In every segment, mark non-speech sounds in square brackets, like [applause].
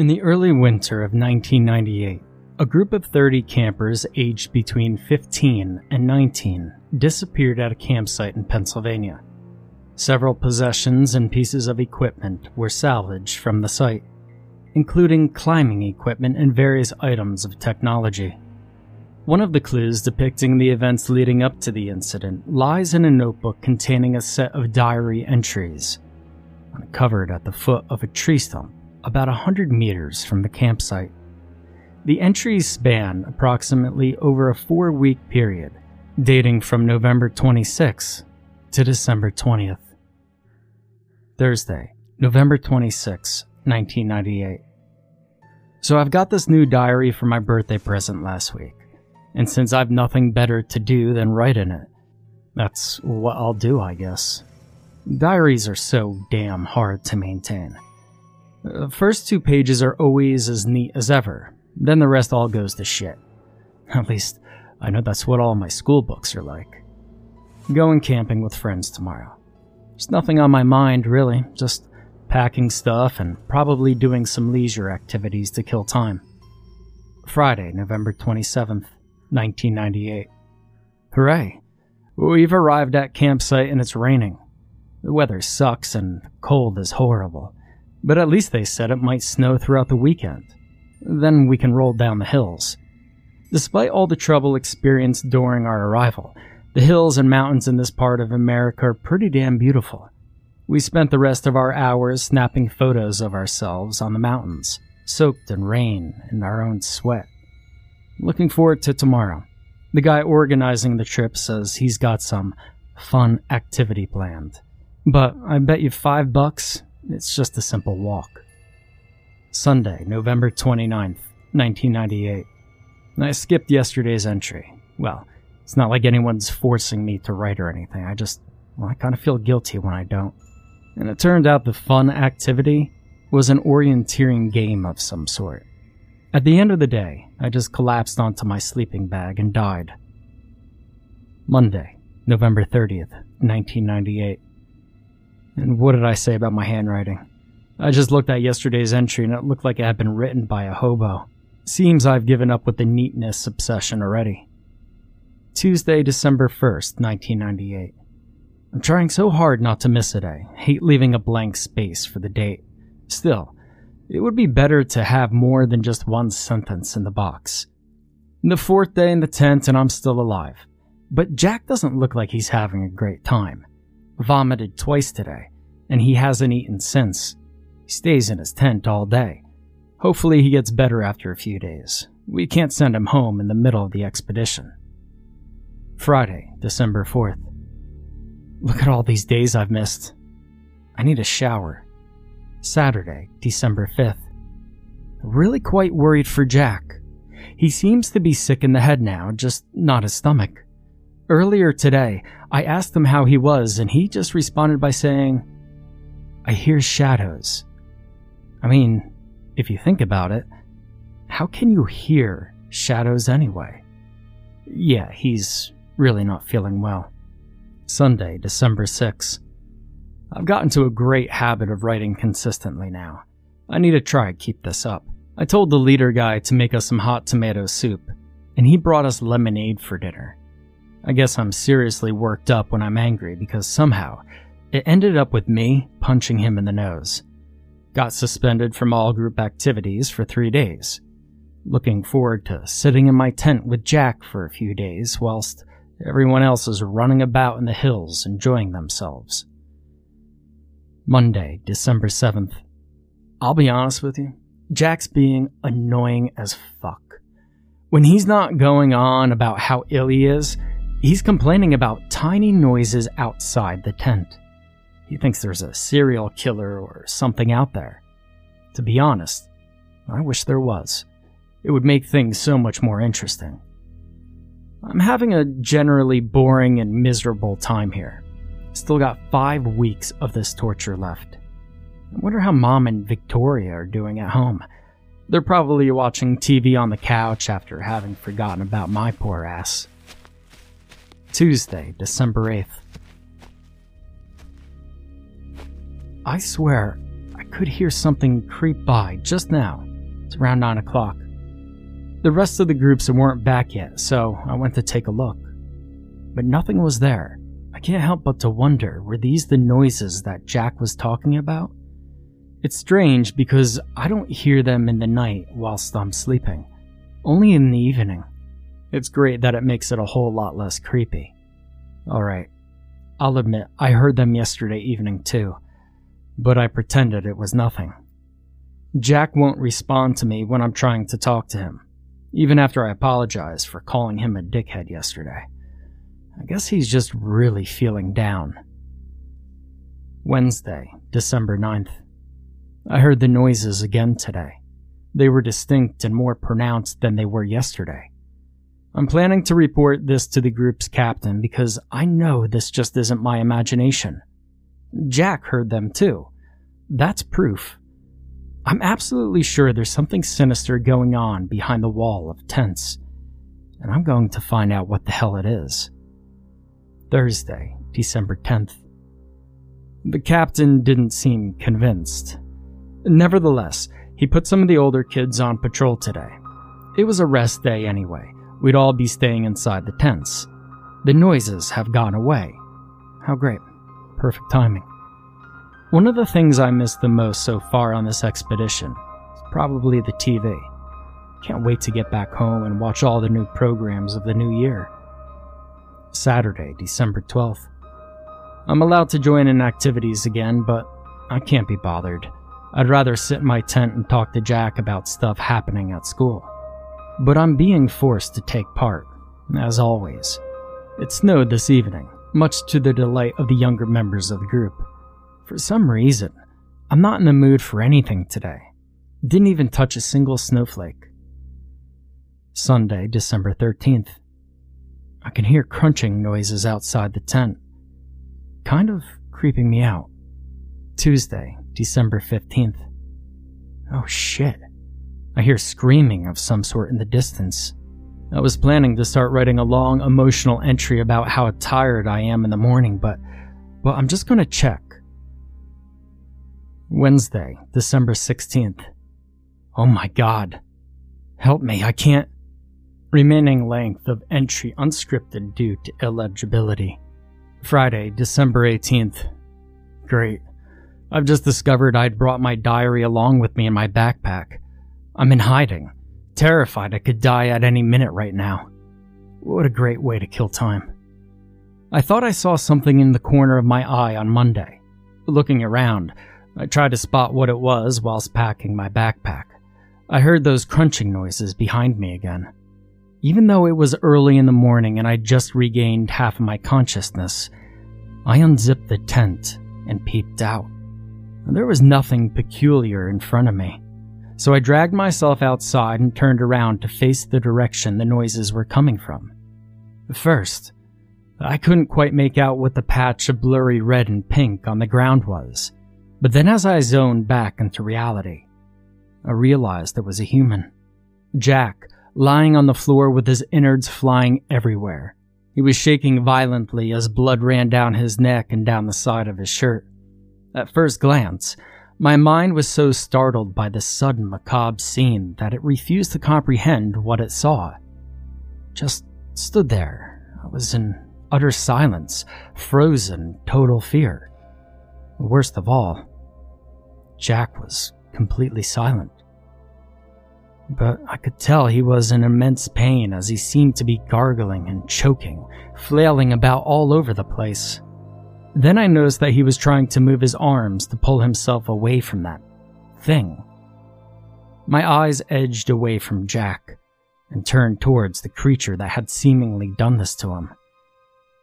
In the early winter of 1998, a group of 30 campers aged between 15 and 19 disappeared at a campsite in Pennsylvania. Several possessions and pieces of equipment were salvaged from the site, including climbing equipment and various items of technology. One of the clues depicting the events leading up to the incident lies in a notebook containing a set of diary entries, uncovered at the foot of a tree stump about a hundred meters from the campsite. The entries span approximately over a four week period, dating from November 26 to December 20th. Thursday, November 26, 1998. So I've got this new diary for my birthday present last week, and since I've nothing better to do than write in it, that's what I'll do, I guess. Diaries are so damn hard to maintain. The first two pages are always as neat as ever, then the rest all goes to shit. [laughs] At least, I know that's what all my school books are like. Going camping with friends tomorrow. There's nothing on my mind, really, just packing stuff and probably doing some leisure activities to kill time. Friday, November 27th, 1998. Hooray! We've arrived at campsite and it's raining. The weather sucks and cold is horrible, but at least they said it might snow throughout the weekend. Then we can roll down the hills. Despite all the trouble experienced during our arrival, the hills and mountains in this part of America are pretty damn beautiful. We spent the rest of our hours snapping photos of ourselves on the mountains, soaked in rain and our own sweat. Looking forward to tomorrow. The guy organizing the trip says he's got some fun activity planned. But I bet you five bucks, it's just a simple walk. Sunday, November 29th, 1998. I skipped yesterday's entry. Well, it's not like anyone's forcing me to write or anything. I just, well, I kind of feel guilty when I don't. And it turned out the fun activity was an orienteering game of some sort. At the end of the day, I just collapsed onto my sleeping bag and died. Monday, November 30th, 1998. And what did I say about my handwriting? I just looked at yesterday's entry and it looked like it had been written by a hobo. Seems I've given up with the neatness obsession already. Tuesday, December 1st, 1998. I'm trying so hard not to miss a day. Hate leaving a blank space for the date. Still, it would be better to have more than just one sentence in the box. The fourth day in the tent and I'm still alive. But Jack doesn't look like he's having a great time. Vomited twice today, and he hasn't eaten since. He stays in his tent all day. Hopefully he gets better after a few days. We can't send him home in the middle of the expedition. Friday, December 4th. Look at all these days I've missed. I need a shower. Saturday, December 5th. Really quite worried for Jack. He seems to be sick in the head now, just not his stomach. Earlier today, I asked him how he was, and he just responded by saying, I hear shadows. I mean, if you think about it, how can you hear shadows anyway? Yeah, he's really not feeling well. Sunday, December 6. I've gotten to a great habit of writing consistently now. I need to try to keep this up. I told the leader guy to make us some hot tomato soup, and he brought us lemonade for dinner. I guess I'm seriously worked up when I'm angry because somehow it ended up with me punching him in the nose. Got suspended from all group activities for three days. Looking forward to sitting in my tent with Jack for a few days whilst Everyone else is running about in the hills enjoying themselves. Monday, December 7th. I'll be honest with you, Jack's being annoying as fuck. When he's not going on about how ill he is, he's complaining about tiny noises outside the tent. He thinks there's a serial killer or something out there. To be honest, I wish there was. It would make things so much more interesting. I'm having a generally boring and miserable time here. Still got five weeks of this torture left. I wonder how Mom and Victoria are doing at home. They're probably watching TV on the couch after having forgotten about my poor ass. Tuesday, December 8th. I swear, I could hear something creep by just now. It's around 9 o'clock. The rest of the groups weren't back yet, so I went to take a look. But nothing was there. I can't help but to wonder were these the noises that Jack was talking about? It's strange because I don't hear them in the night whilst I'm sleeping, only in the evening. It's great that it makes it a whole lot less creepy. Alright, I'll admit I heard them yesterday evening too, but I pretended it was nothing. Jack won't respond to me when I'm trying to talk to him even after I apologized for calling him a dickhead yesterday. I guess he's just really feeling down. Wednesday, December 9th. I heard the noises again today. They were distinct and more pronounced than they were yesterday. I'm planning to report this to the group's captain because I know this just isn't my imagination. Jack heard them too. That's proof. I'm absolutely sure there's something sinister going on behind the wall of tents, and I'm going to find out what the hell it is. Thursday, December 10th. The captain didn't seem convinced. Nevertheless, he put some of the older kids on patrol today. It was a rest day anyway. We'd all be staying inside the tents. The noises have gone away. How great. Perfect timing. One of the things I miss the most so far on this expedition is probably the TV. Can't wait to get back home and watch all the new programs of the new year. Saturday, December 12th. I'm allowed to join in activities again, but I can't be bothered. I'd rather sit in my tent and talk to Jack about stuff happening at school. But I'm being forced to take part, as always. It snowed this evening, much to the delight of the younger members of the group. For some reason, I'm not in the mood for anything today. Didn't even touch a single snowflake. Sunday, December 13th. I can hear crunching noises outside the tent. Kind of creeping me out. Tuesday, December 15th. Oh shit. I hear screaming of some sort in the distance. I was planning to start writing a long emotional entry about how tired I am in the morning, but well, I'm just gonna check. Wednesday, December 16th. Oh my god. Help me, I can't. Remaining length of entry unscripted due to illegibility. Friday, December 18th. Great. I've just discovered I'd brought my diary along with me in my backpack. I'm in hiding, terrified I could die at any minute right now. What a great way to kill time. I thought I saw something in the corner of my eye on Monday. Looking around, I tried to spot what it was whilst packing my backpack. I heard those crunching noises behind me again. Even though it was early in the morning and I'd just regained half of my consciousness, I unzipped the tent and peeped out. There was nothing peculiar in front of me, so I dragged myself outside and turned around to face the direction the noises were coming from. First, I couldn't quite make out what the patch of blurry red and pink on the ground was. But then, as I zoned back into reality, I realized it was a human. Jack, lying on the floor with his innards flying everywhere. He was shaking violently as blood ran down his neck and down the side of his shirt. At first glance, my mind was so startled by the sudden macabre scene that it refused to comprehend what it saw. Just stood there. I was in utter silence, frozen, total fear. Worst of all, Jack was completely silent. But I could tell he was in immense pain as he seemed to be gargling and choking, flailing about all over the place. Then I noticed that he was trying to move his arms to pull himself away from that thing. My eyes edged away from Jack and turned towards the creature that had seemingly done this to him.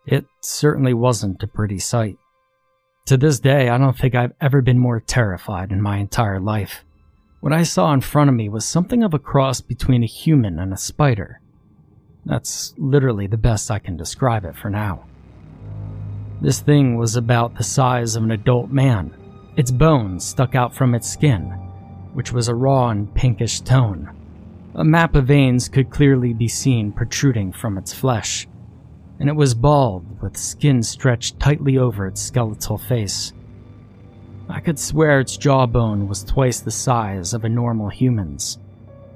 It certainly wasn't a pretty sight. To this day, I don't think I've ever been more terrified in my entire life. What I saw in front of me was something of a cross between a human and a spider. That's literally the best I can describe it for now. This thing was about the size of an adult man. Its bones stuck out from its skin, which was a raw and pinkish tone. A map of veins could clearly be seen protruding from its flesh, and it was bald, with skin stretched tightly over its skeletal face. I could swear its jawbone was twice the size of a normal human's,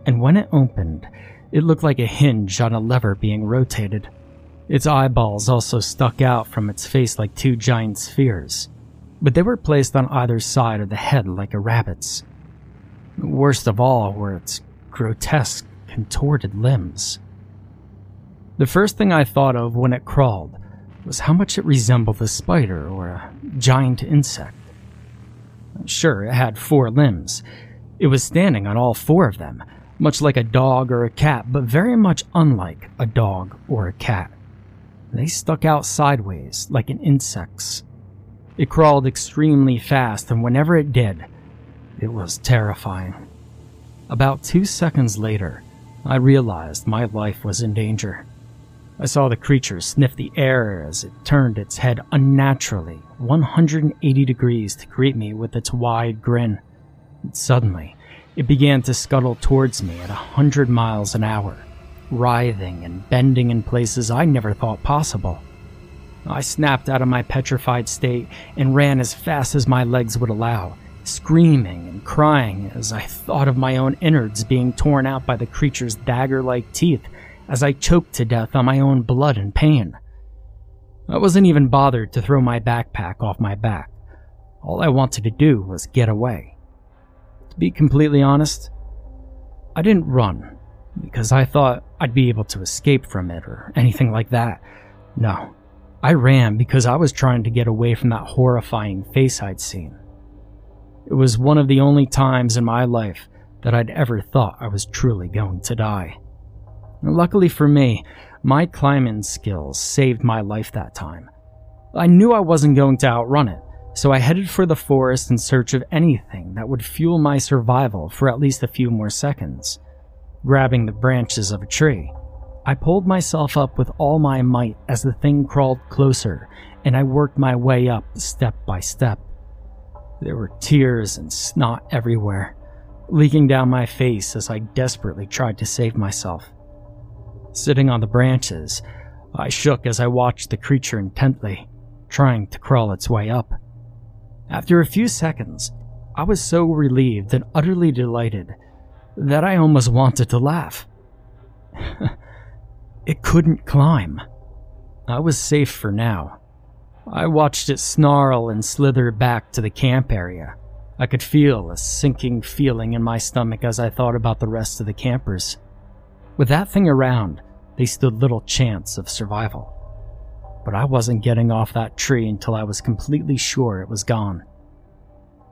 and when it opened, it looked like a hinge on a lever being rotated. Its eyeballs also stuck out from its face like two giant spheres, but they were placed on either side of the head like a rabbit's. Worst of all were its grotesque, contorted limbs. The first thing I thought of when it crawled was how much it resembled a spider or a giant insect. Sure, it had four limbs. It was standing on all four of them, much like a dog or a cat, but very much unlike a dog or a cat. They stuck out sideways, like an insect's. It crawled extremely fast, and whenever it did, it was terrifying. About two seconds later, I realized my life was in danger. I saw the creature sniff the air as it turned its head unnaturally 180 degrees to greet me with its wide grin. And suddenly, it began to scuttle towards me at a hundred miles an hour, writhing and bending in places I never thought possible. I snapped out of my petrified state and ran as fast as my legs would allow, screaming and crying as I thought of my own innards being torn out by the creature's dagger like teeth as I choked to death on my own blood and pain. I wasn't even bothered to throw my backpack off my back. All I wanted to do was get away. To be completely honest, I didn't run because I thought I'd be able to escape from it or anything like that. No, I ran because I was trying to get away from that horrifying face I'd seen. It was one of the only times in my life that I'd ever thought I was truly going to die. Luckily for me, my climbing skills saved my life that time. I knew I wasn't going to outrun it, so I headed for the forest in search of anything that would fuel my survival for at least a few more seconds. Grabbing the branches of a tree, I pulled myself up with all my might as the thing crawled closer, and I worked my way up step by step. There were tears and snot everywhere, leaking down my face as I desperately tried to save myself. Sitting on the branches, I shook as I watched the creature intently, trying to crawl its way up. After a few seconds, I was so relieved and utterly delighted that I almost wanted to laugh. [laughs] it couldn't climb. I was safe for now. I watched it snarl and slither back to the camp area. I could feel a sinking feeling in my stomach as I thought about the rest of the campers. With that thing around, they stood little chance of survival. But I wasn't getting off that tree until I was completely sure it was gone.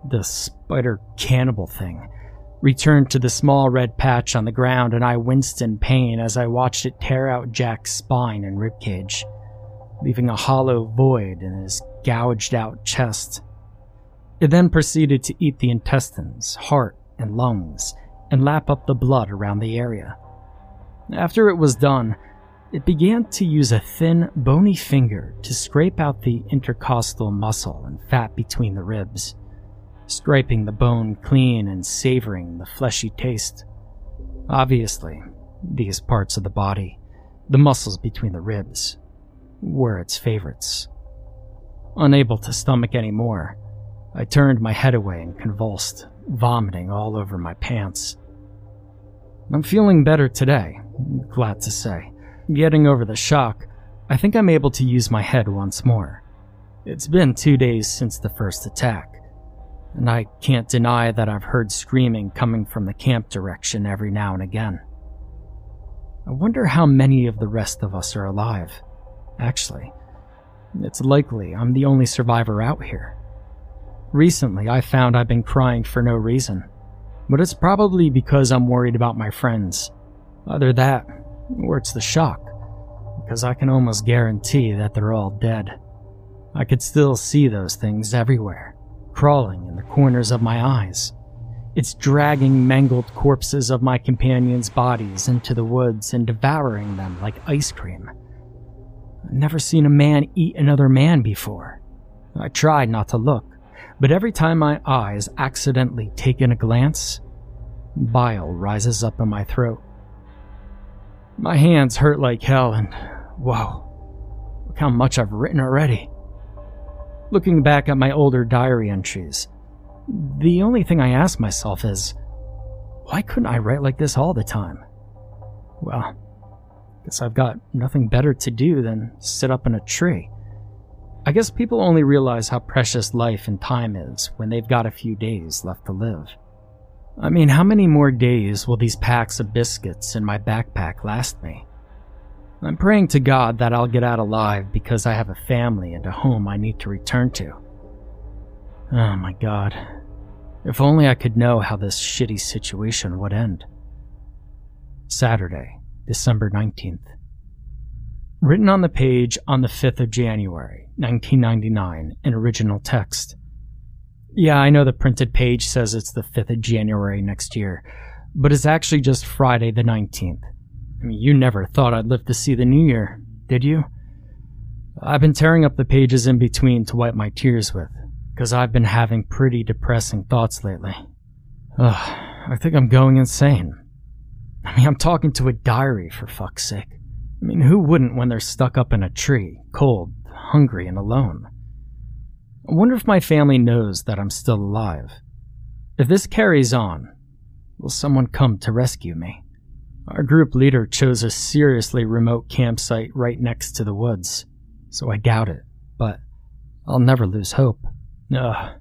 The spider cannibal thing returned to the small red patch on the ground, and I winced in pain as I watched it tear out Jack's spine and ribcage, leaving a hollow void in his gouged out chest. It then proceeded to eat the intestines, heart, and lungs, and lap up the blood around the area. After it was done, it began to use a thin, bony finger to scrape out the intercostal muscle and fat between the ribs, scraping the bone clean and savoring the fleshy taste. Obviously, these parts of the body, the muscles between the ribs, were its favorites. Unable to stomach any more, I turned my head away and convulsed, vomiting all over my pants. I'm feeling better today, glad to say. Getting over the shock, I think I'm able to use my head once more. It's been two days since the first attack, and I can't deny that I've heard screaming coming from the camp direction every now and again. I wonder how many of the rest of us are alive. Actually, it's likely I'm the only survivor out here. Recently, I found I've been crying for no reason but it's probably because I'm worried about my friends. Either that, or it's the shock, because I can almost guarantee that they're all dead. I could still see those things everywhere, crawling in the corners of my eyes. It's dragging mangled corpses of my companions' bodies into the woods and devouring them like ice cream. I've never seen a man eat another man before. I tried not to look, but every time my eyes accidentally take in a glance, bile rises up in my throat. My hands hurt like hell, and whoa, look how much I've written already. Looking back at my older diary entries, the only thing I ask myself is, why couldn't I write like this all the time? Well, guess I've got nothing better to do than sit up in a tree. I guess people only realize how precious life and time is when they've got a few days left to live. I mean, how many more days will these packs of biscuits in my backpack last me? I'm praying to God that I'll get out alive because I have a family and a home I need to return to. Oh my god. If only I could know how this shitty situation would end. Saturday, December 19th. Written on the page on the 5th of January, 1999, in original text. Yeah, I know the printed page says it's the 5th of January next year, but it's actually just Friday the 19th. I mean, you never thought I'd live to see the new year, did you? I've been tearing up the pages in between to wipe my tears with, because I've been having pretty depressing thoughts lately. Ugh, I think I'm going insane. I mean, I'm talking to a diary, for fuck's sake. I mean, who wouldn't when they're stuck up in a tree, cold, hungry, and alone? I wonder if my family knows that I'm still alive. If this carries on, will someone come to rescue me? Our group leader chose a seriously remote campsite right next to the woods, so I doubt it, but I'll never lose hope. Ugh,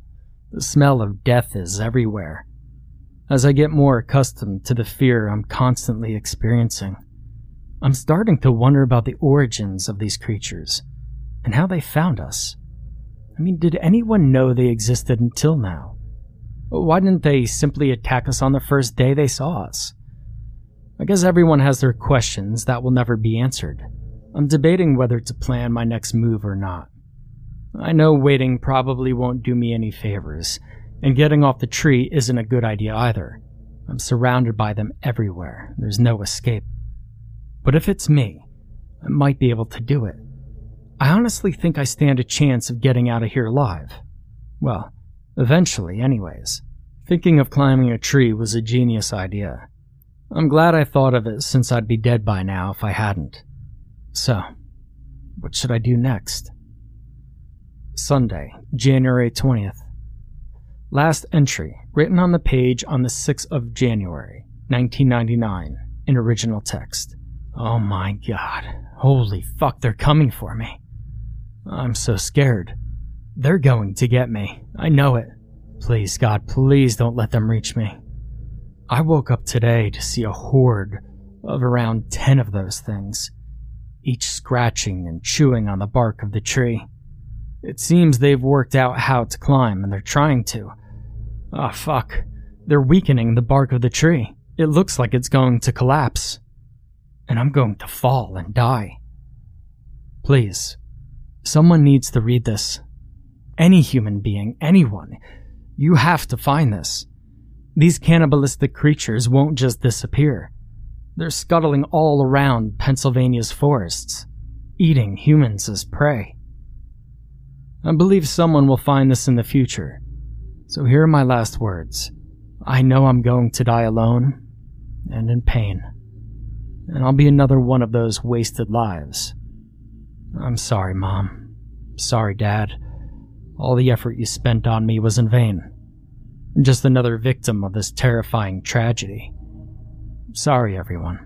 the smell of death is everywhere. As I get more accustomed to the fear I'm constantly experiencing, I'm starting to wonder about the origins of these creatures and how they found us. I mean, did anyone know they existed until now? Why didn't they simply attack us on the first day they saw us? I guess everyone has their questions that will never be answered. I'm debating whether to plan my next move or not. I know waiting probably won't do me any favors, and getting off the tree isn't a good idea either. I'm surrounded by them everywhere, there's no escape. But if it's me, I might be able to do it. I honestly think I stand a chance of getting out of here alive. Well, eventually, anyways. Thinking of climbing a tree was a genius idea. I'm glad I thought of it since I'd be dead by now if I hadn't. So, what should I do next? Sunday, January 20th. Last entry, written on the page on the 6th of January, 1999, in original text. Oh my god. Holy fuck, they're coming for me. I'm so scared. They're going to get me. I know it. Please, God, please don't let them reach me. I woke up today to see a horde of around 10 of those things, each scratching and chewing on the bark of the tree. It seems they've worked out how to climb and they're trying to. Ah, oh, fuck. They're weakening the bark of the tree. It looks like it's going to collapse. And I'm going to fall and die. Please, someone needs to read this. Any human being, anyone. You have to find this. These cannibalistic creatures won't just disappear. They're scuttling all around Pennsylvania's forests, eating humans as prey. I believe someone will find this in the future. So here are my last words. I know I'm going to die alone and in pain. And I'll be another one of those wasted lives. I'm sorry, Mom. Sorry, Dad. All the effort you spent on me was in vain. Just another victim of this terrifying tragedy. Sorry, everyone.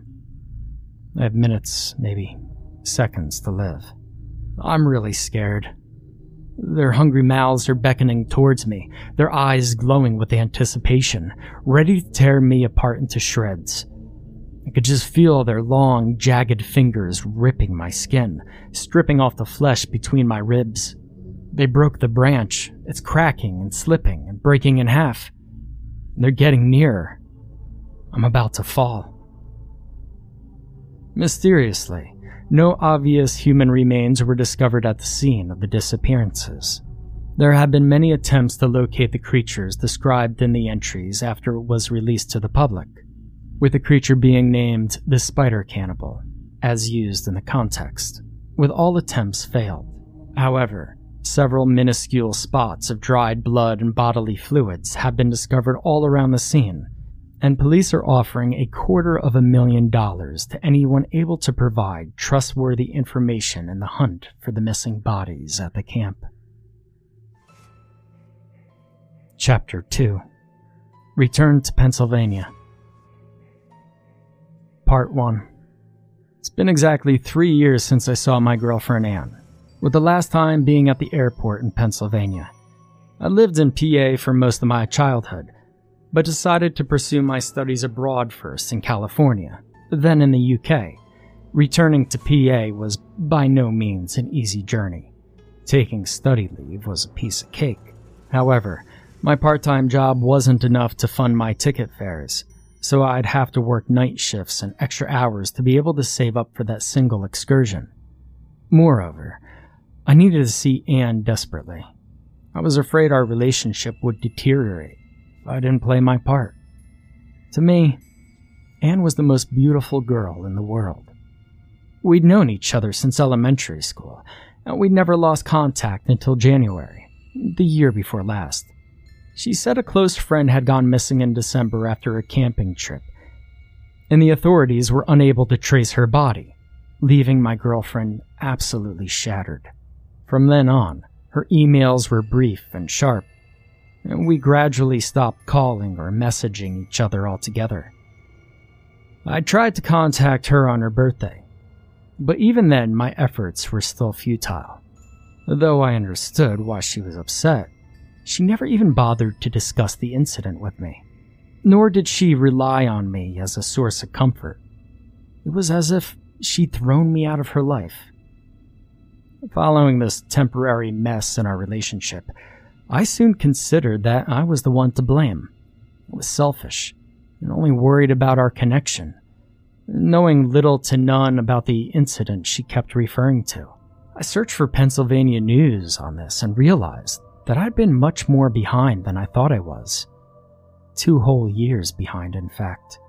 I have minutes, maybe seconds to live. I'm really scared. Their hungry mouths are beckoning towards me, their eyes glowing with anticipation, ready to tear me apart into shreds. I could just feel their long, jagged fingers ripping my skin, stripping off the flesh between my ribs. They broke the branch. It's cracking and slipping and breaking in half. They're getting nearer. I'm about to fall. Mysteriously, no obvious human remains were discovered at the scene of the disappearances. There have been many attempts to locate the creatures described in the entries after it was released to the public, with the creature being named the spider cannibal, as used in the context, with all attempts failed. However, several minuscule spots of dried blood and bodily fluids have been discovered all around the scene, and police are offering a quarter of a million dollars to anyone able to provide trustworthy information in the hunt for the missing bodies at the camp. Chapter 2 Return to Pennsylvania. Part 1 It's been exactly three years since I saw my girlfriend Anne, with the last time being at the airport in Pennsylvania. I lived in PA for most of my childhood, but decided to pursue my studies abroad first in California, then in the UK. Returning to PA was by no means an easy journey. Taking study leave was a piece of cake. However, my part time job wasn't enough to fund my ticket fares, so I'd have to work night shifts and extra hours to be able to save up for that single excursion. Moreover, I needed to see Anne desperately. I was afraid our relationship would deteriorate if I didn't play my part. To me, Anne was the most beautiful girl in the world. We'd known each other since elementary school, and we'd never lost contact until January, the year before last. She said a close friend had gone missing in December after a camping trip, and the authorities were unable to trace her body, leaving my girlfriend absolutely shattered. From then on, her emails were brief and sharp, and we gradually stopped calling or messaging each other altogether. I tried to contact her on her birthday, but even then my efforts were still futile. Though I understood why she was upset, she never even bothered to discuss the incident with me, nor did she rely on me as a source of comfort. It was as if she'd thrown me out of her life. Following this temporary mess in our relationship, I soon considered that I was the one to blame. I was selfish and only worried about our connection, knowing little to none about the incident she kept referring to. I searched for Pennsylvania news on this and realized that I'd been much more behind than I thought I was. Two whole years behind, in fact.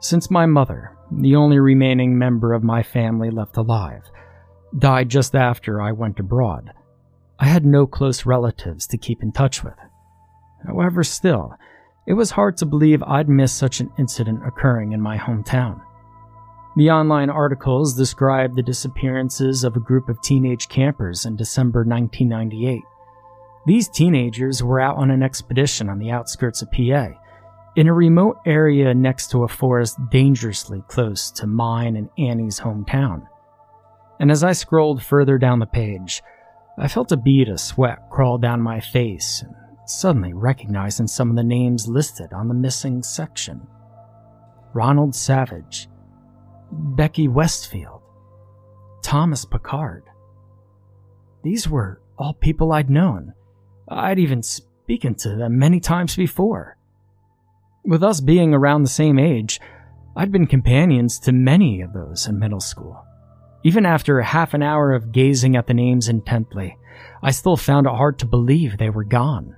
Since my mother, the only remaining member of my family left alive, died just after I went abroad, I had no close relatives to keep in touch with. However, still, it was hard to believe I'd missed such an incident occurring in my hometown. The online articles described the disappearances of a group of teenage campers in December 1998 these teenagers were out on an expedition on the outskirts of PA, in a remote area next to a forest dangerously close to mine and Annie's hometown. And as I scrolled further down the page, I felt a bead of sweat crawl down my face and suddenly recognizing some of the names listed on the missing section Ronald Savage, Becky Westfield, Thomas Picard. These were all people I'd known I'd even spoken to them many times before. With us being around the same age, I'd been companions to many of those in middle school. Even after half an hour of gazing at the names intently, I still found it hard to believe they were gone.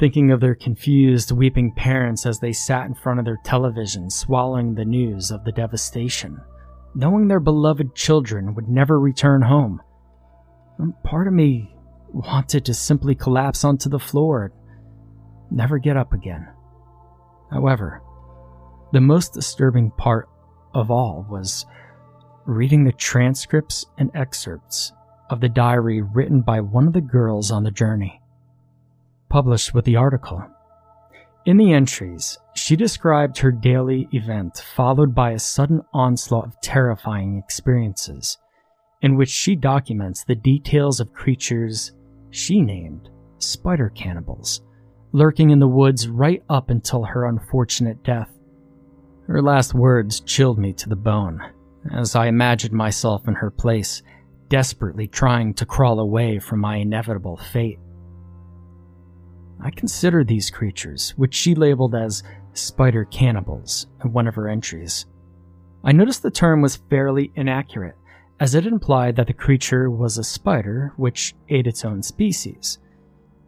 Thinking of their confused, weeping parents as they sat in front of their television swallowing the news of the devastation, knowing their beloved children would never return home. Um, part of me wanted to simply collapse onto the floor and never get up again. However, the most disturbing part of all was reading the transcripts and excerpts of the diary written by one of the girls on the journey, published with the article. In the entries, she described her daily event followed by a sudden onslaught of terrifying experiences, in which she documents the details of creatures she named spider cannibals, lurking in the woods right up until her unfortunate death. Her last words chilled me to the bone, as I imagined myself in her place, desperately trying to crawl away from my inevitable fate. I considered these creatures, which she labeled as spider cannibals, in one of her entries. I noticed the term was fairly inaccurate, as it implied that the creature was a spider which ate its own species,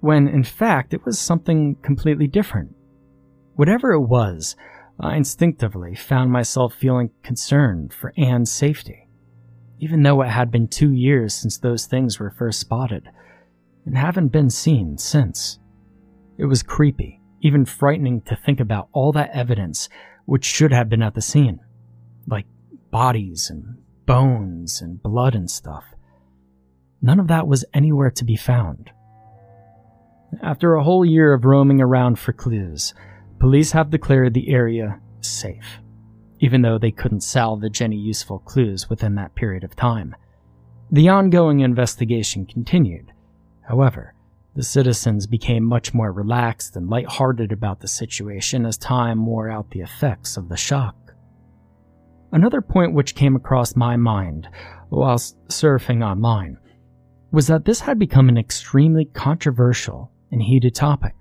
when in fact it was something completely different. Whatever it was, I instinctively found myself feeling concerned for Anne's safety, even though it had been two years since those things were first spotted, and haven't been seen since. It was creepy, even frightening to think about all that evidence which should have been at the scene, like bodies and bones and blood and stuff. None of that was anywhere to be found. After a whole year of roaming around for clues, police have declared the area safe, even though they couldn't salvage any useful clues within that period of time. The ongoing investigation continued. However, the citizens became much more relaxed and lighthearted about the situation as time wore out the effects of the shock. Another point which came across my mind whilst surfing online was that this had become an extremely controversial and heated topic.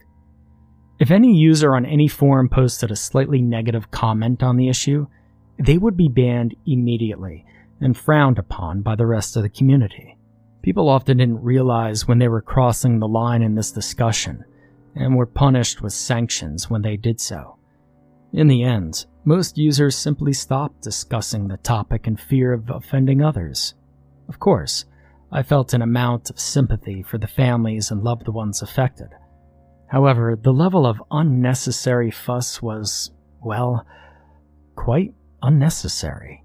If any user on any forum posted a slightly negative comment on the issue, they would be banned immediately and frowned upon by the rest of the community. People often didn't realize when they were crossing the line in this discussion and were punished with sanctions when they did so. In the end, most users simply stopped discussing the topic in fear of offending others. Of course, I felt an amount of sympathy for the families and loved ones affected. However, the level of unnecessary fuss was, well, quite unnecessary.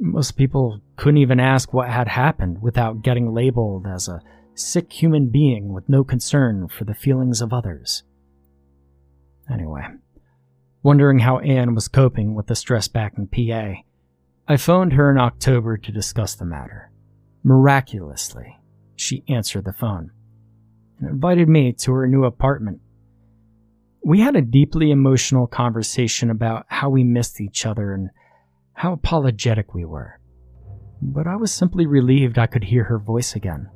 Most people couldn't even ask what had happened without getting labeled as a sick human being with no concern for the feelings of others. Anyway, wondering how Anne was coping with the stress back in PA. I phoned her in October to discuss the matter. Miraculously, she answered the phone and invited me to her new apartment. We had a deeply emotional conversation about how we missed each other and how apologetic we were. But I was simply relieved I could hear her voice again.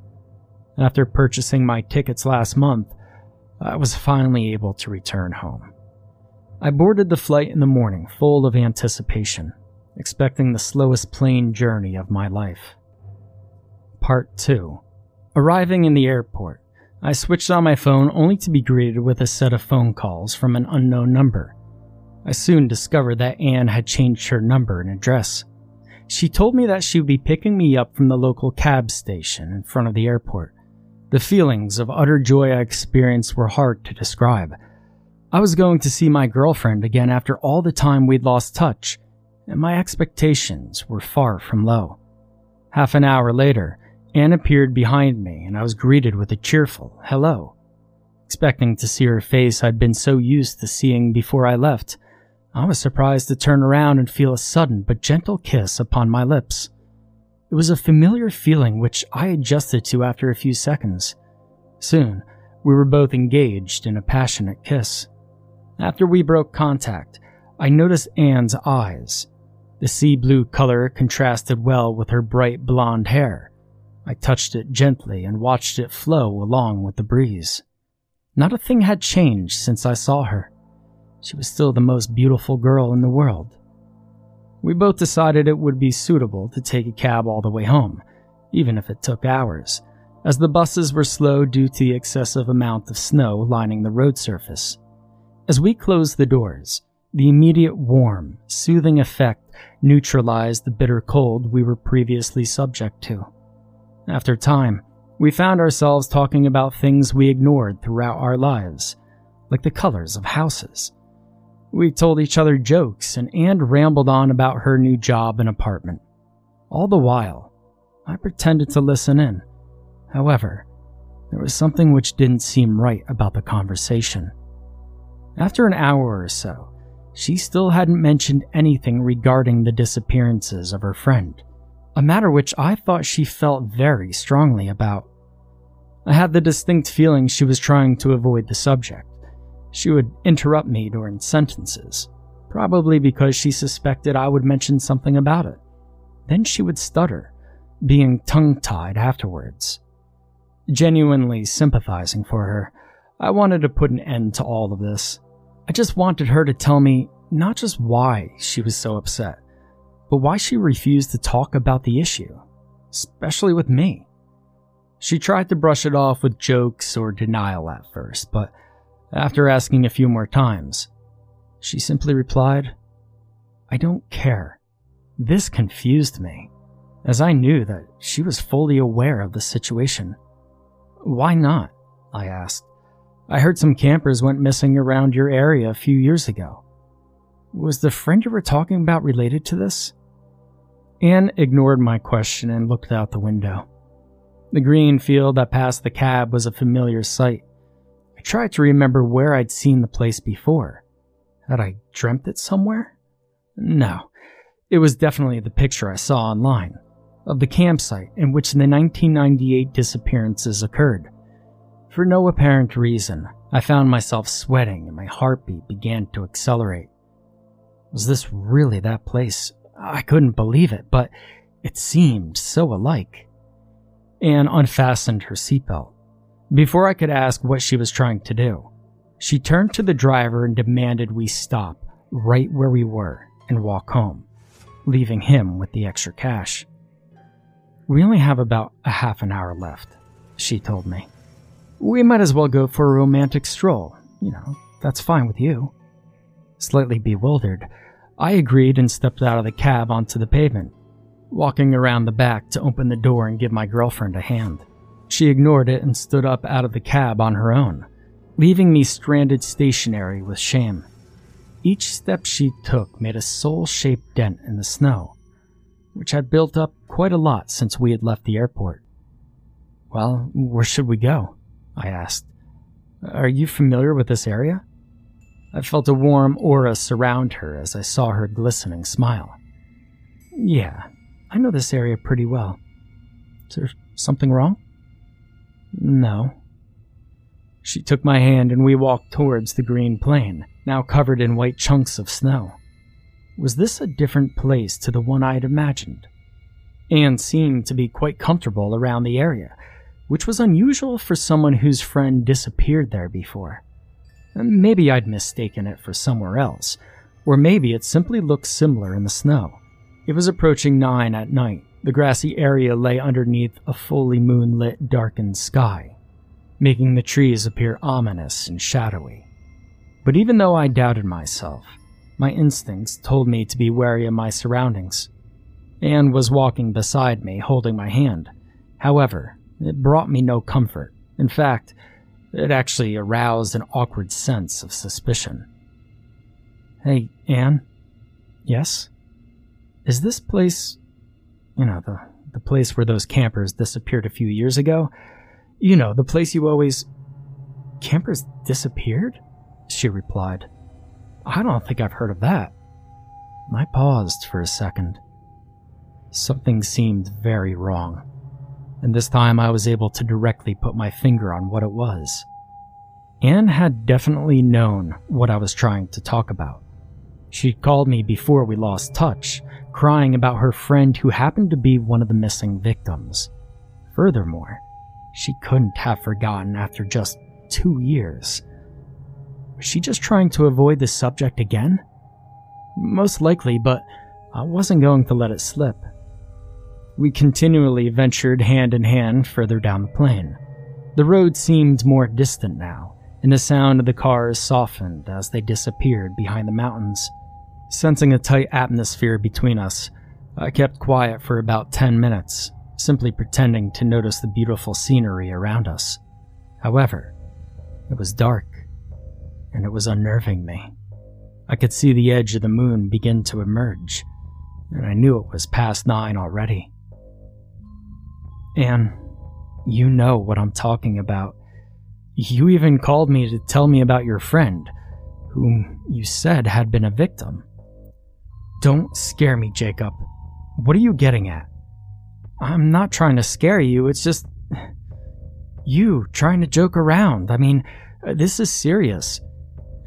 After purchasing my tickets last month, I was finally able to return home. I boarded the flight in the morning, full of anticipation, expecting the slowest plane journey of my life. Part 2 Arriving in the airport, I switched on my phone only to be greeted with a set of phone calls from an unknown number. I soon discovered that Anne had changed her number and address. She told me that she would be picking me up from the local cab station in front of the airport. The feelings of utter joy I experienced were hard to describe. I was going to see my girlfriend again after all the time we'd lost touch, and my expectations were far from low. Half an hour later, Anne appeared behind me, and I was greeted with a cheerful hello. Expecting to see her face I'd been so used to seeing before I left, I was surprised to turn around and feel a sudden but gentle kiss upon my lips. It was a familiar feeling which I adjusted to after a few seconds. Soon, we were both engaged in a passionate kiss. After we broke contact, I noticed Anne's eyes. The sea blue color contrasted well with her bright blonde hair. I touched it gently and watched it flow along with the breeze. Not a thing had changed since I saw her. She was still the most beautiful girl in the world. We both decided it would be suitable to take a cab all the way home, even if it took hours, as the buses were slow due to the excessive amount of snow lining the road surface. As we closed the doors, the immediate warm, soothing effect neutralized the bitter cold we were previously subject to. After time, we found ourselves talking about things we ignored throughout our lives, like the colors of houses. We told each other jokes, and Anne rambled on about her new job and apartment. All the while, I pretended to listen in. However, there was something which didn't seem right about the conversation. After an hour or so, she still hadn't mentioned anything regarding the disappearances of her friend, a matter which I thought she felt very strongly about. I had the distinct feeling she was trying to avoid the subject. She would interrupt me during sentences, probably because she suspected I would mention something about it. Then she would stutter, being tongue tied afterwards. Genuinely sympathizing for her, I wanted to put an end to all of this. I just wanted her to tell me not just why she was so upset, but why she refused to talk about the issue, especially with me. She tried to brush it off with jokes or denial at first, but after asking a few more times, she simply replied, I don't care. This confused me, as I knew that she was fully aware of the situation. Why not? I asked. I heard some campers went missing around your area a few years ago. Was the friend you were talking about related to this? Anne ignored my question and looked out the window. The green field that passed the cab was a familiar sight. I tried to remember where I'd seen the place before. Had I dreamt it somewhere? No. It was definitely the picture I saw online of the campsite in which the 1998 disappearances occurred. For no apparent reason, I found myself sweating and my heartbeat began to accelerate. Was this really that place? I couldn't believe it, but it seemed so alike. Anne unfastened her seatbelt. Before I could ask what she was trying to do, she turned to the driver and demanded we stop right where we were and walk home, leaving him with the extra cash. We only have about a half an hour left, she told me. We might as well go for a romantic stroll. You know, that's fine with you. Slightly bewildered, I agreed and stepped out of the cab onto the pavement, walking around the back to open the door and give my girlfriend a hand. She ignored it and stood up out of the cab on her own, leaving me stranded stationary with shame. Each step she took made a sole shaped dent in the snow, which had built up quite a lot since we had left the airport. Well, where should we go? I asked. Are you familiar with this area? I felt a warm aura surround her as I saw her glistening smile. Yeah, I know this area pretty well. Is there something wrong? No. She took my hand and we walked towards the green plain, now covered in white chunks of snow. Was this a different place to the one I had imagined? Anne seemed to be quite comfortable around the area, which was unusual for someone whose friend disappeared there before. Maybe I'd mistaken it for somewhere else, or maybe it simply looked similar in the snow. It was approaching nine at night. The grassy area lay underneath a fully moonlit, darkened sky, making the trees appear ominous and shadowy. But even though I doubted myself, my instincts told me to be wary of my surroundings. Anne was walking beside me, holding my hand. However, it brought me no comfort. In fact, it actually aroused an awkward sense of suspicion. Hey, Anne? Yes? Is this place, you know, the, the place where those campers disappeared a few years ago? You know, the place you always. Campers disappeared? She replied. I don't think I've heard of that. I paused for a second. Something seemed very wrong and this time I was able to directly put my finger on what it was. Anne had definitely known what I was trying to talk about. She'd called me before we lost touch, crying about her friend who happened to be one of the missing victims. Furthermore, she couldn't have forgotten after just two years. Was she just trying to avoid the subject again? Most likely, but I wasn't going to let it slip. We continually ventured hand in hand further down the plain. The road seemed more distant now, and the sound of the cars softened as they disappeared behind the mountains. Sensing a tight atmosphere between us, I kept quiet for about 10 minutes, simply pretending to notice the beautiful scenery around us. However, it was dark, and it was unnerving me. I could see the edge of the moon begin to emerge, and I knew it was past nine already. And you know what I'm talking about. You even called me to tell me about your friend, whom you said had been a victim. Don't scare me, Jacob. What are you getting at? I'm not trying to scare you, it's just. You trying to joke around. I mean, this is serious.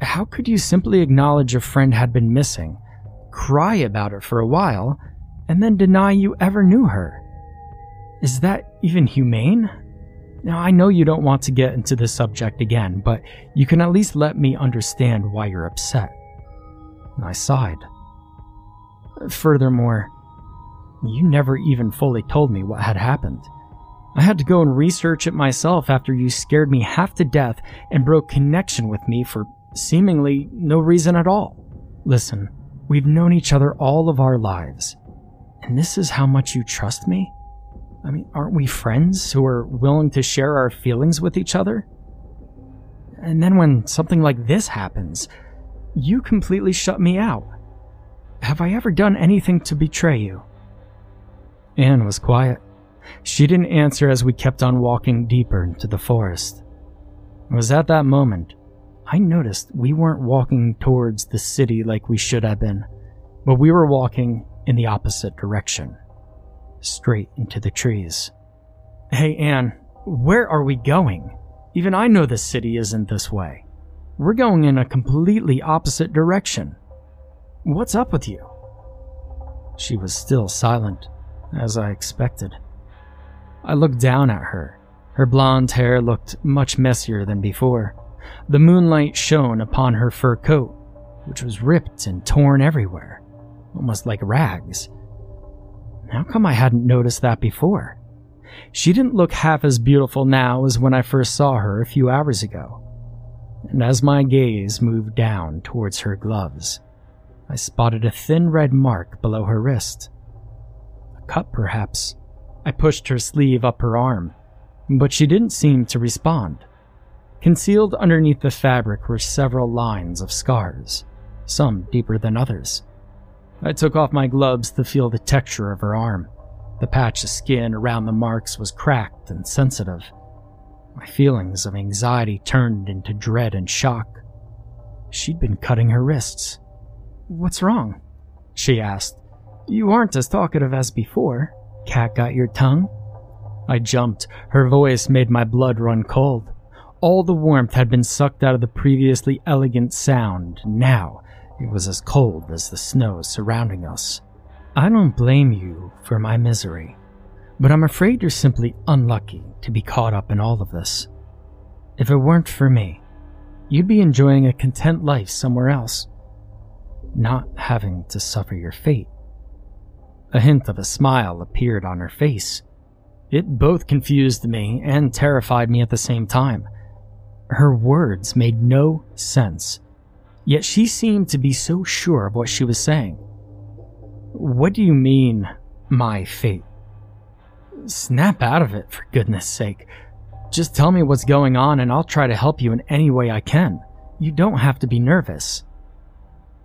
How could you simply acknowledge a friend had been missing, cry about it for a while, and then deny you ever knew her? Is that even humane? Now, I know you don't want to get into this subject again, but you can at least let me understand why you're upset. And I sighed. Furthermore, you never even fully told me what had happened. I had to go and research it myself after you scared me half to death and broke connection with me for seemingly no reason at all. Listen, we've known each other all of our lives, and this is how much you trust me? I mean, aren't we friends who are willing to share our feelings with each other? And then when something like this happens, you completely shut me out. Have I ever done anything to betray you? Anne was quiet. She didn't answer as we kept on walking deeper into the forest. It was at that moment I noticed we weren't walking towards the city like we should have been, but we were walking in the opposite direction, straight into the trees. Hey, Anne, where are we going? Even I know the city isn't this way. We're going in a completely opposite direction. What's up with you? She was still silent, as I expected. I looked down at her. Her blonde hair looked much messier than before. The moonlight shone upon her fur coat, which was ripped and torn everywhere, almost like rags. How come I hadn't noticed that before? She didn't look half as beautiful now as when I first saw her a few hours ago. And as my gaze moved down towards her gloves, I spotted a thin red mark below her wrist. A cut, perhaps. I pushed her sleeve up her arm, but she didn't seem to respond. Concealed underneath the fabric were several lines of scars, some deeper than others. I took off my gloves to feel the texture of her arm. The patch of skin around the marks was cracked and sensitive. My feelings of anxiety turned into dread and shock. She'd been cutting her wrists. What's wrong? She asked. You aren't as talkative as before. Cat got your tongue? I jumped. Her voice made my blood run cold. All the warmth had been sucked out of the previously elegant sound. Now it was as cold as the snow surrounding us. I don't blame you for my misery, but I'm afraid you're simply unlucky to be caught up in all of this. If it weren't for me, you'd be enjoying a content life somewhere else, not having to suffer your fate. A hint of a smile appeared on her face. It both confused me and terrified me at the same time. Her words made no sense, yet she seemed to be so sure of what she was saying. What do you mean, my fate? Snap out of it, for goodness sake. Just tell me what's going on and I'll try to help you in any way I can. You don't have to be nervous.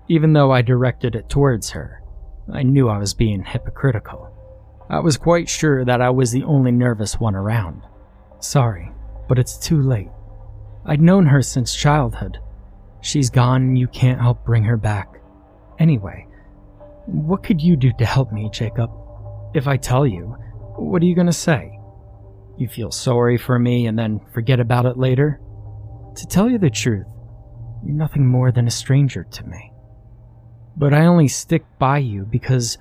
Even though I directed it towards her, I knew I was being hypocritical. I was quite sure that I was the only nervous one around. Sorry, but it's too late. I'd known her since childhood. She's gone and you can't help bring her back. Anyway, what could you do to help me, Jacob? If I tell you, what are you going to say? You feel sorry for me and then forget about it later? To tell you the truth, you're nothing more than a stranger to me. But I only stick by you because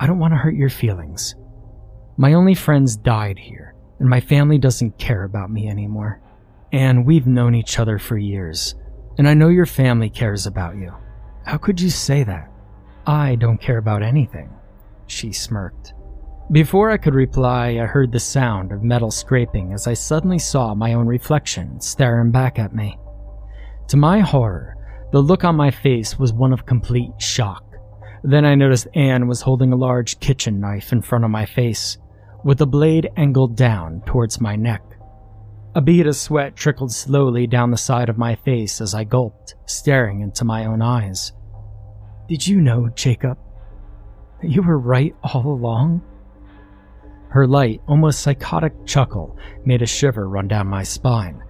I don't want to hurt your feelings. My only friends died here, and my family doesn't care about me anymore. And we've known each other for years, and I know your family cares about you. How could you say that? I don't care about anything. She smirked. Before I could reply, I heard the sound of metal scraping as I suddenly saw my own reflection staring back at me. To my horror, the look on my face was one of complete shock. Then I noticed Anne was holding a large kitchen knife in front of my face, with the blade angled down towards my neck. A bead of sweat trickled slowly down the side of my face as I gulped, staring into my own eyes. Did you know, Jacob, that you were right all along? Her light, almost psychotic chuckle made a shiver run down my spine.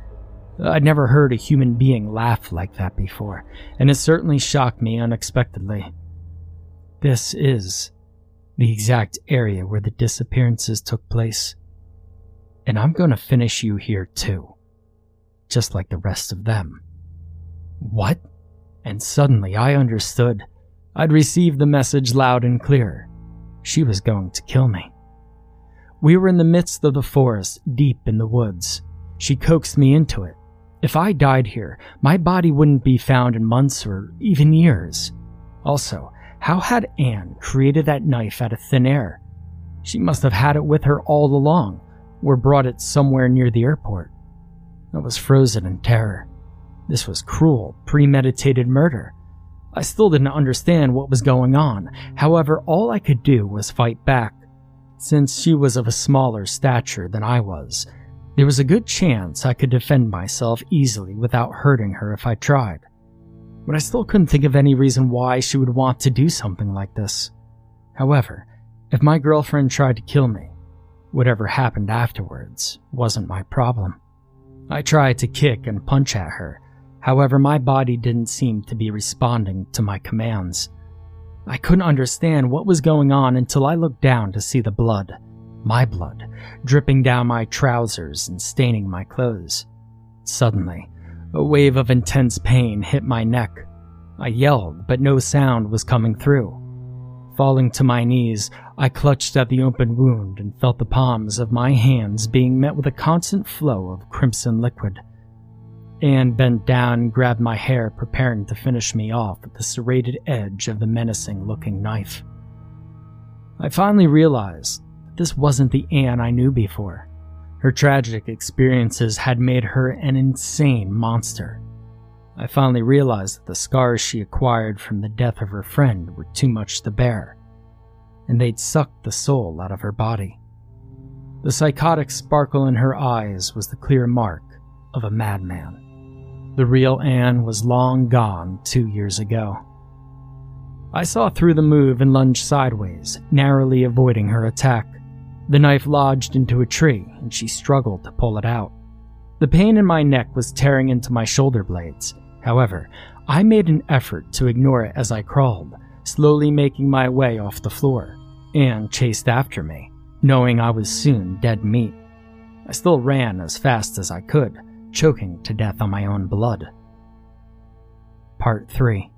I'd never heard a human being laugh like that before, and it certainly shocked me unexpectedly. This is the exact area where the disappearances took place and I'm to finish you here too. Just like the rest of them. What? And suddenly I understood. I'd received the message loud and clear. She was going to kill me. We were in the midst of the forest, deep in the woods. She coaxed me into it. If I died here, my body wouldn't be found in months or even years. Also, How had Anne created that knife out of thin air? She must have had it with her all along, or brought it somewhere near the airport. I was frozen in terror. This was cruel, premeditated murder. I still didn't understand what was going on. However, all I could do was fight back. Since she was of a smaller stature than I was, there was a good chance I could defend myself easily without hurting her if I tried. But I still couldn't think of any reason why she would want to do something like this. However, if my girlfriend tried to kill me, whatever happened afterwards wasn't my problem. I tried to kick and punch at her, However, my body didn't seem to be responding to my commands. I couldn't understand what was going on until I looked down to see the blood, my blood, dripping down my trousers and staining my clothes. Suddenly, a wave of intense pain hit my neck. I yelled, but no sound was coming through. Falling to my knees, I clutched at the open wound and felt the palms of my hands being met with a constant flow of crimson liquid. Anne bent down and grabbed my hair, preparing to finish me off with the serrated edge of the menacing looking knife. I finally realized that this wasn't the Anne I knew before. Her tragic experiences had made her an insane monster. I finally realized that the scars she acquired from the death of her friend were too much to bear, and they'd sucked the soul out of her body. The psychotic sparkle in her eyes was the clear mark of a madman. The real Anne was long gone two years ago. I saw through the move and lunged sideways, narrowly avoiding her attack. The knife lodged into a tree, and she struggled to pull it out. The pain in my neck was tearing into my shoulder blades. However, I made an effort to ignore it as I crawled, slowly making my way off the floor. Anne chased after me, knowing I was soon dead meat. I still ran as fast as I could, choking to death on my own blood. Part 3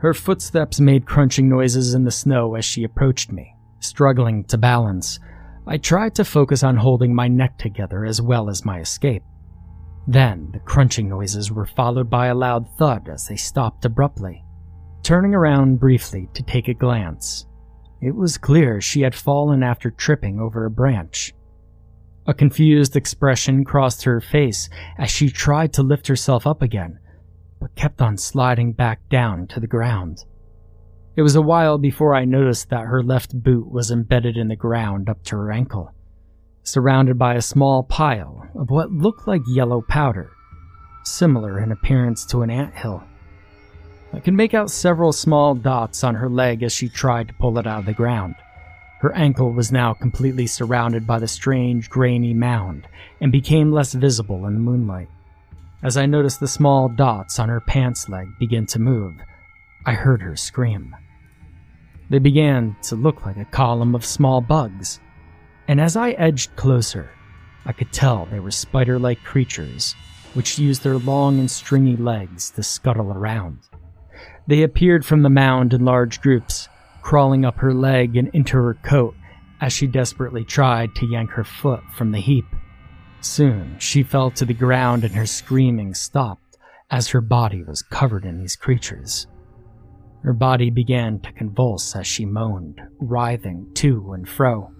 Her footsteps made crunching noises in the snow as she approached me, struggling to balance. I tried to focus on holding my neck together as well as my escape. Then, the crunching noises were followed by a loud thud as they stopped abruptly. Turning around briefly to take a glance, it was clear she had fallen after tripping over a branch. A confused expression crossed her face as she tried to lift herself up again, but kept on sliding back down to the ground. It was a while before I noticed that her left boot was embedded in the ground up to her ankle, surrounded by a small pile of what looked like yellow powder, similar in appearance to an ant hill. I could make out several small dots on her leg as she tried to pull it out of the ground. Her ankle was now completely surrounded by the strange, grainy mound and became less visible in the moonlight. As I noticed the small dots on her pants leg begin to move, I heard her scream. They began to look like a column of small bugs, and as I edged closer, I could tell they were spider like creatures which used their long and stringy legs to scuttle around. They appeared from the mound in large groups, crawling up her leg and into her coat as she desperately tried to yank her foot from the heap. Soon she fell to the ground and her screaming stopped as her body was covered in these creatures. Her body began to convulse as she moaned, writhing to and fro.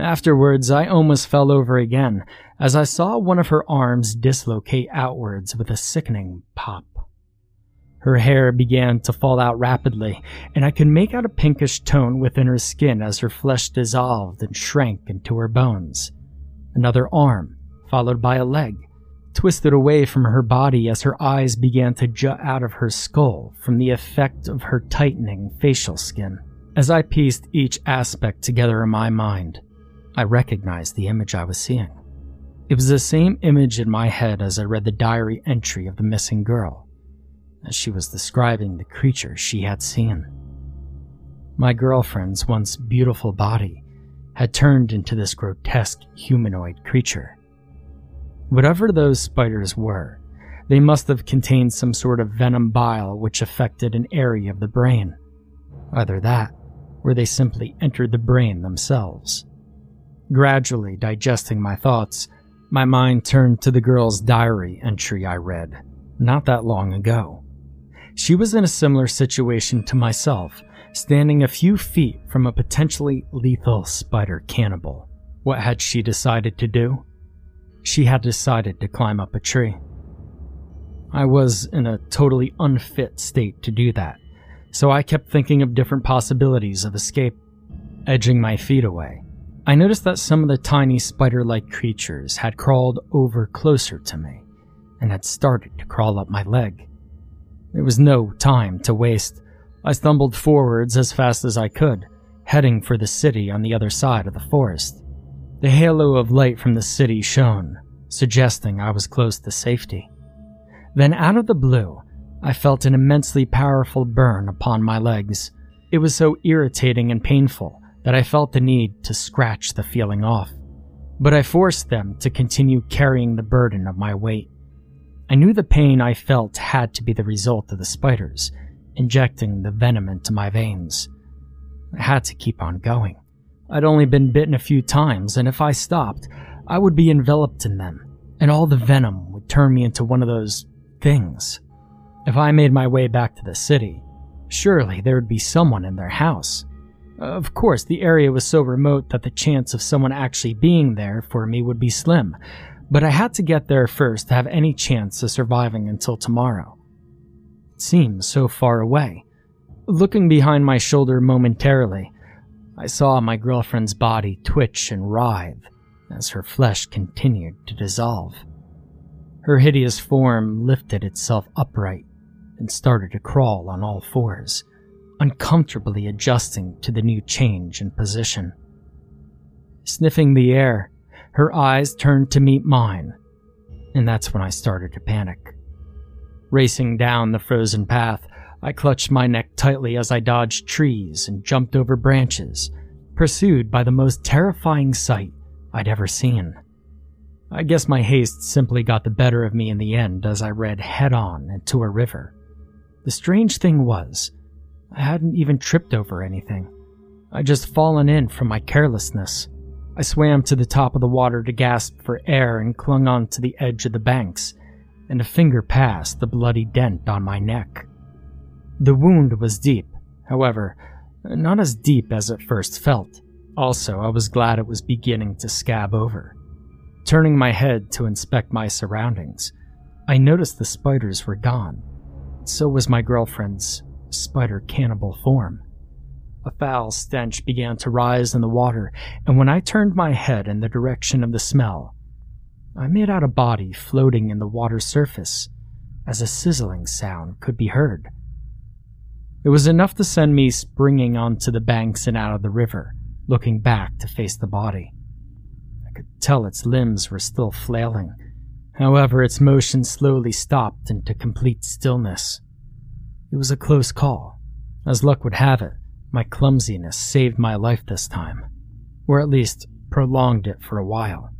Afterwards, I almost fell over again as I saw one of her arms dislocate outwards with a sickening pop. Her hair began to fall out rapidly, and I could make out a pinkish tone within her skin as her flesh dissolved and shrank into her bones. Another arm, followed by a leg, twisted away from her body as her eyes began to jut out of her skull from the effect of her tightening facial skin. As I pieced each aspect together in my mind, I recognized the image I was seeing. It was the same image in my head as I read the diary entry of the missing girl as she was describing the creature she had seen. My girlfriend's once beautiful body had turned into this grotesque humanoid creature. Whatever those spiders were, they must have contained some sort of venom bile which affected an area of the brain. Either that, or they simply entered the brain themselves. Gradually digesting my thoughts, my mind turned to the girl's diary entry I read not that long ago. She was in a similar situation to myself, standing a few feet from a potentially lethal spider cannibal. What had she decided to do? She had decided to climb up a tree. I was in a totally unfit state to do that, so I kept thinking of different possibilities of escape. Edging my feet away, I noticed that some of the tiny spider like creatures had crawled over closer to me and had started to crawl up my leg. There was no time to waste. I stumbled forwards as fast as I could, heading for the city on the other side of the forest. The halo of light from the city shone, suggesting I was close to safety. Then, out of the blue, I felt an immensely powerful burn upon my legs. It was so irritating and painful that I felt the need to scratch the feeling off. But I forced them to continue carrying the burden of my weight. I knew the pain I felt had to be the result of the spiders, injecting the venom into my veins. I had to keep on going. I'd only been bitten a few times, and if I stopped, I would be enveloped in them, and all the venom would turn me into one of those things. If I made my way back to the city, surely there would be someone in their house. Of course, the area was so remote that the chance of someone actually being there for me would be slim, but I had to get there first to have any chance of surviving until tomorrow. It seemed so far away. Looking behind my shoulder momentarily, I saw my girlfriend's body twitch and writhe as her flesh continued to dissolve. Her hideous form lifted itself upright and started to crawl on all fours, uncomfortably adjusting to the new change in position. Sniffing the air, her eyes turned to meet mine, and that's when I started to panic. Racing down the frozen path, I clutched my neck tightly as I dodged trees and jumped over branches, pursued by the most terrifying sight I'd ever seen. I guess my haste simply got the better of me in the end as I ran head on into a river. The strange thing was, I hadn't even tripped over anything. I'd just fallen in from my carelessness. I swam to the top of the water to gasp for air and clung on to the edge of the banks, and a finger passed the bloody dent on my neck. The wound was deep, however, not as deep as it first felt. Also, I was glad it was beginning to scab over. Turning my head to inspect my surroundings, I noticed the spiders were gone. So was my girlfriend's spider cannibal form. A foul stench began to rise in the water, and when I turned my head in the direction of the smell, I made out a body floating in the water's surface as a sizzling sound could be heard. It was enough to send me springing onto the banks and out of the river, looking back to face the body I could tell its limbs were still flailing. However, its motion slowly stopped into complete stillness. It was a close call. As luck would have it, my clumsiness saved my life this time, or at least prolonged it for a while.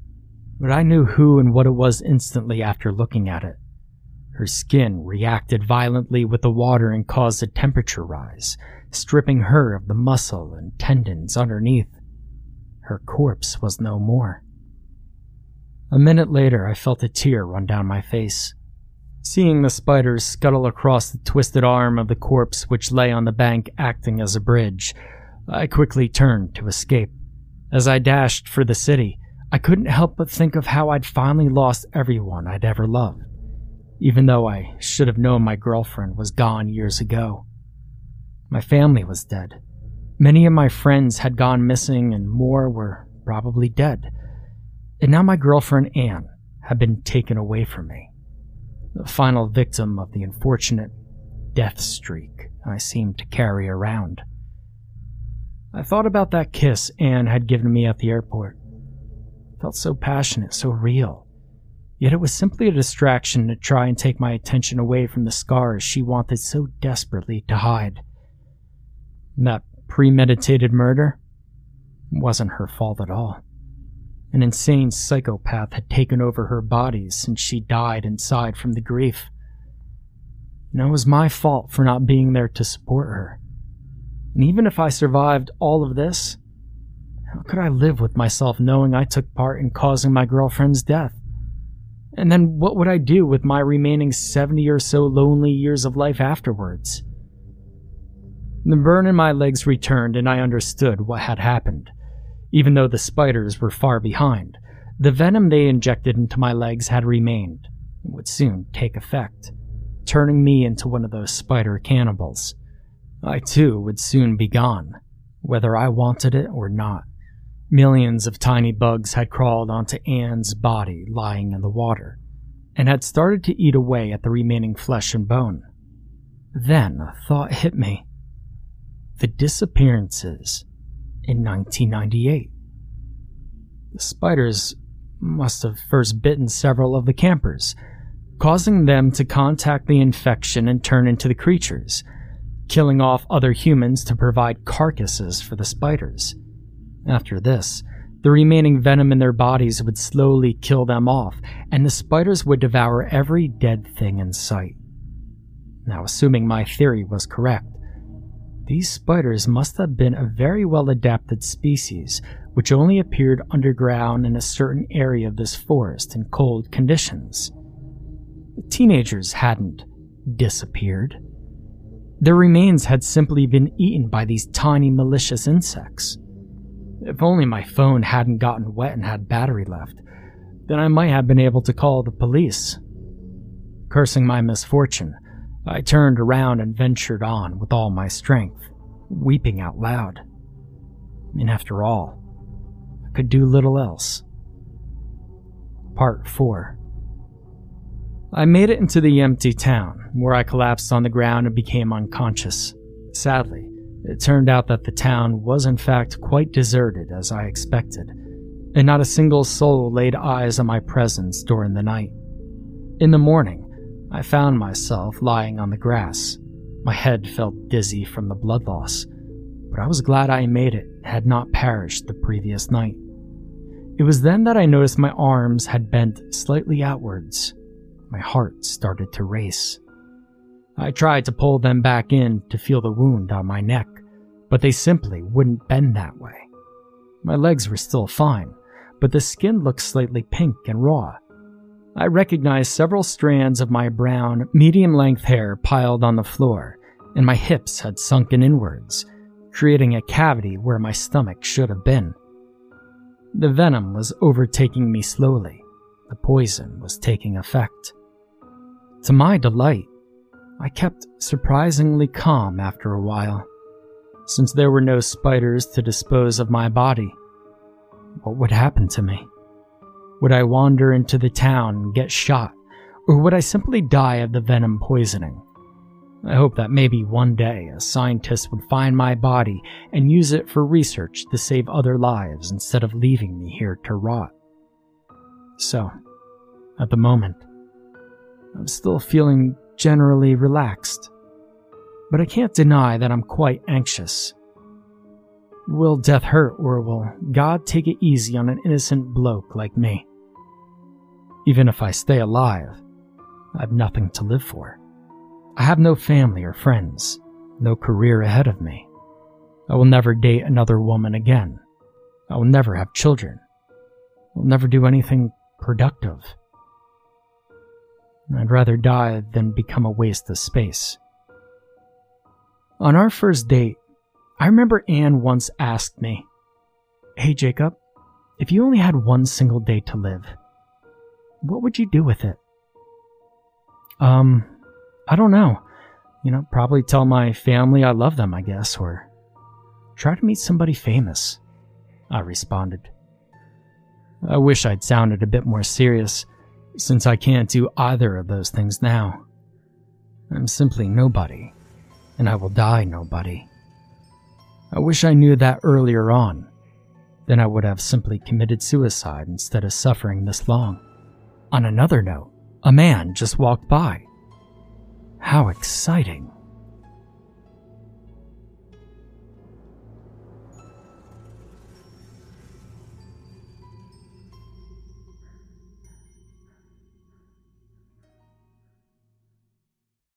But I knew who and what it was instantly after looking at it. Her skin reacted violently with the water and caused a temperature rise, stripping her of the muscle and tendons underneath. Her corpse was no more. A minute later, I felt a tear run down my face. Seeing the spiders scuttle across the twisted arm of the corpse which lay on the bank acting as a bridge, I quickly turned to escape. As I dashed for the city, I couldn't help but think of how I'd finally lost everyone I'd ever loved, even though I should have known my girlfriend was gone years ago. My family was dead. Many of my friends had gone missing, and more were probably dead. And now my girlfriend Anne had been taken away from me, the final victim of the unfortunate death streak I seemed to carry around. I thought about that kiss Anne had given me at the airport. It felt so passionate, so real. Yet it was simply a distraction to try and take my attention away from the scars she wanted so desperately to hide. That premeditated murder wasn't her fault at all. An insane psychopath had taken over her body since she died inside from the grief. And it was my fault for not being there to support her. And even if I survived all of this, how could I live with myself knowing I took part in causing my girlfriend's death? And then what would I do with my remaining 70 or so lonely years of life afterwards? The burn in my legs returned, and I understood what had happened. Even though the spiders were far behind, the venom they injected into my legs had remained and would soon take effect, turning me into one of those spider cannibals. I too would soon be gone, whether I wanted it or not. Millions of tiny bugs had crawled onto Anne's body lying in the water and had started to eat away at the remaining flesh and bone. Then a thought hit me. The disappearances in 1998. The spiders must have first bitten several of the campers, causing them to contact the infection and turn into the creatures, killing off other humans to provide carcasses for the spiders. After this, the remaining venom in their bodies would slowly kill them off, and the spiders would devour every dead thing in sight. Now, assuming my theory was correct, these spiders must have been a very well adapted species which only appeared underground in a certain area of this forest in cold conditions. The teenagers hadn't disappeared. Their remains had simply been eaten by these tiny malicious insects. If only my phone hadn't gotten wet and had battery left, then I might have been able to call the police. Cursing my misfortune, I turned around and ventured on with all my strength, weeping out loud. And after all, I could do little else. Part 4 I made it into the empty town, where I collapsed on the ground and became unconscious. Sadly, it turned out that the town was in fact quite deserted as I expected, and not a single soul laid eyes on my presence during the night. In the morning, I found myself lying on the grass. My head felt dizzy from the blood loss, but I was glad I made it had not perished the previous night. It was then that I noticed my arms had bent slightly outwards. My heart started to race. I tried to pull them back in to feel the wound on my neck, but they simply wouldn't bend that way. My legs were still fine, but the skin looked slightly pink and raw. I recognized several strands of my brown, medium length hair piled on the floor, and my hips had sunken inwards, creating a cavity where my stomach should have been. The venom was overtaking me slowly. The poison was taking effect. To my delight, I kept surprisingly calm after a while. Since there were no spiders to dispose of my body, what would happen to me? Would I wander into the town and get shot, or would I simply die of the venom poisoning? I hope that maybe one day a scientist would find my body and use it for research to save other lives instead of leaving me here to rot. So, at the moment, I'm still feeling generally relaxed. But I can't deny that I'm quite anxious. Will death hurt, or will God take it easy on an innocent bloke like me? Even if I stay alive, I've nothing to live for. I have no family or friends, no career ahead of me. I will never date another woman again. I will never have children. I will never do anything productive. I'd rather die than become a waste of space. On our first date, I remember Anne once asked me, Hey Jacob, if you only had one single day to live, what would you do with it? Um, I don't know. You know, probably tell my family I love them, I guess, or try to meet somebody famous. I responded. I wish I'd sounded a bit more serious, since I can't do either of those things now. I'm simply nobody, and I will die nobody. I wish I knew that earlier on. Then I would have simply committed suicide instead of suffering this long. On another note, a man just walked by. How exciting.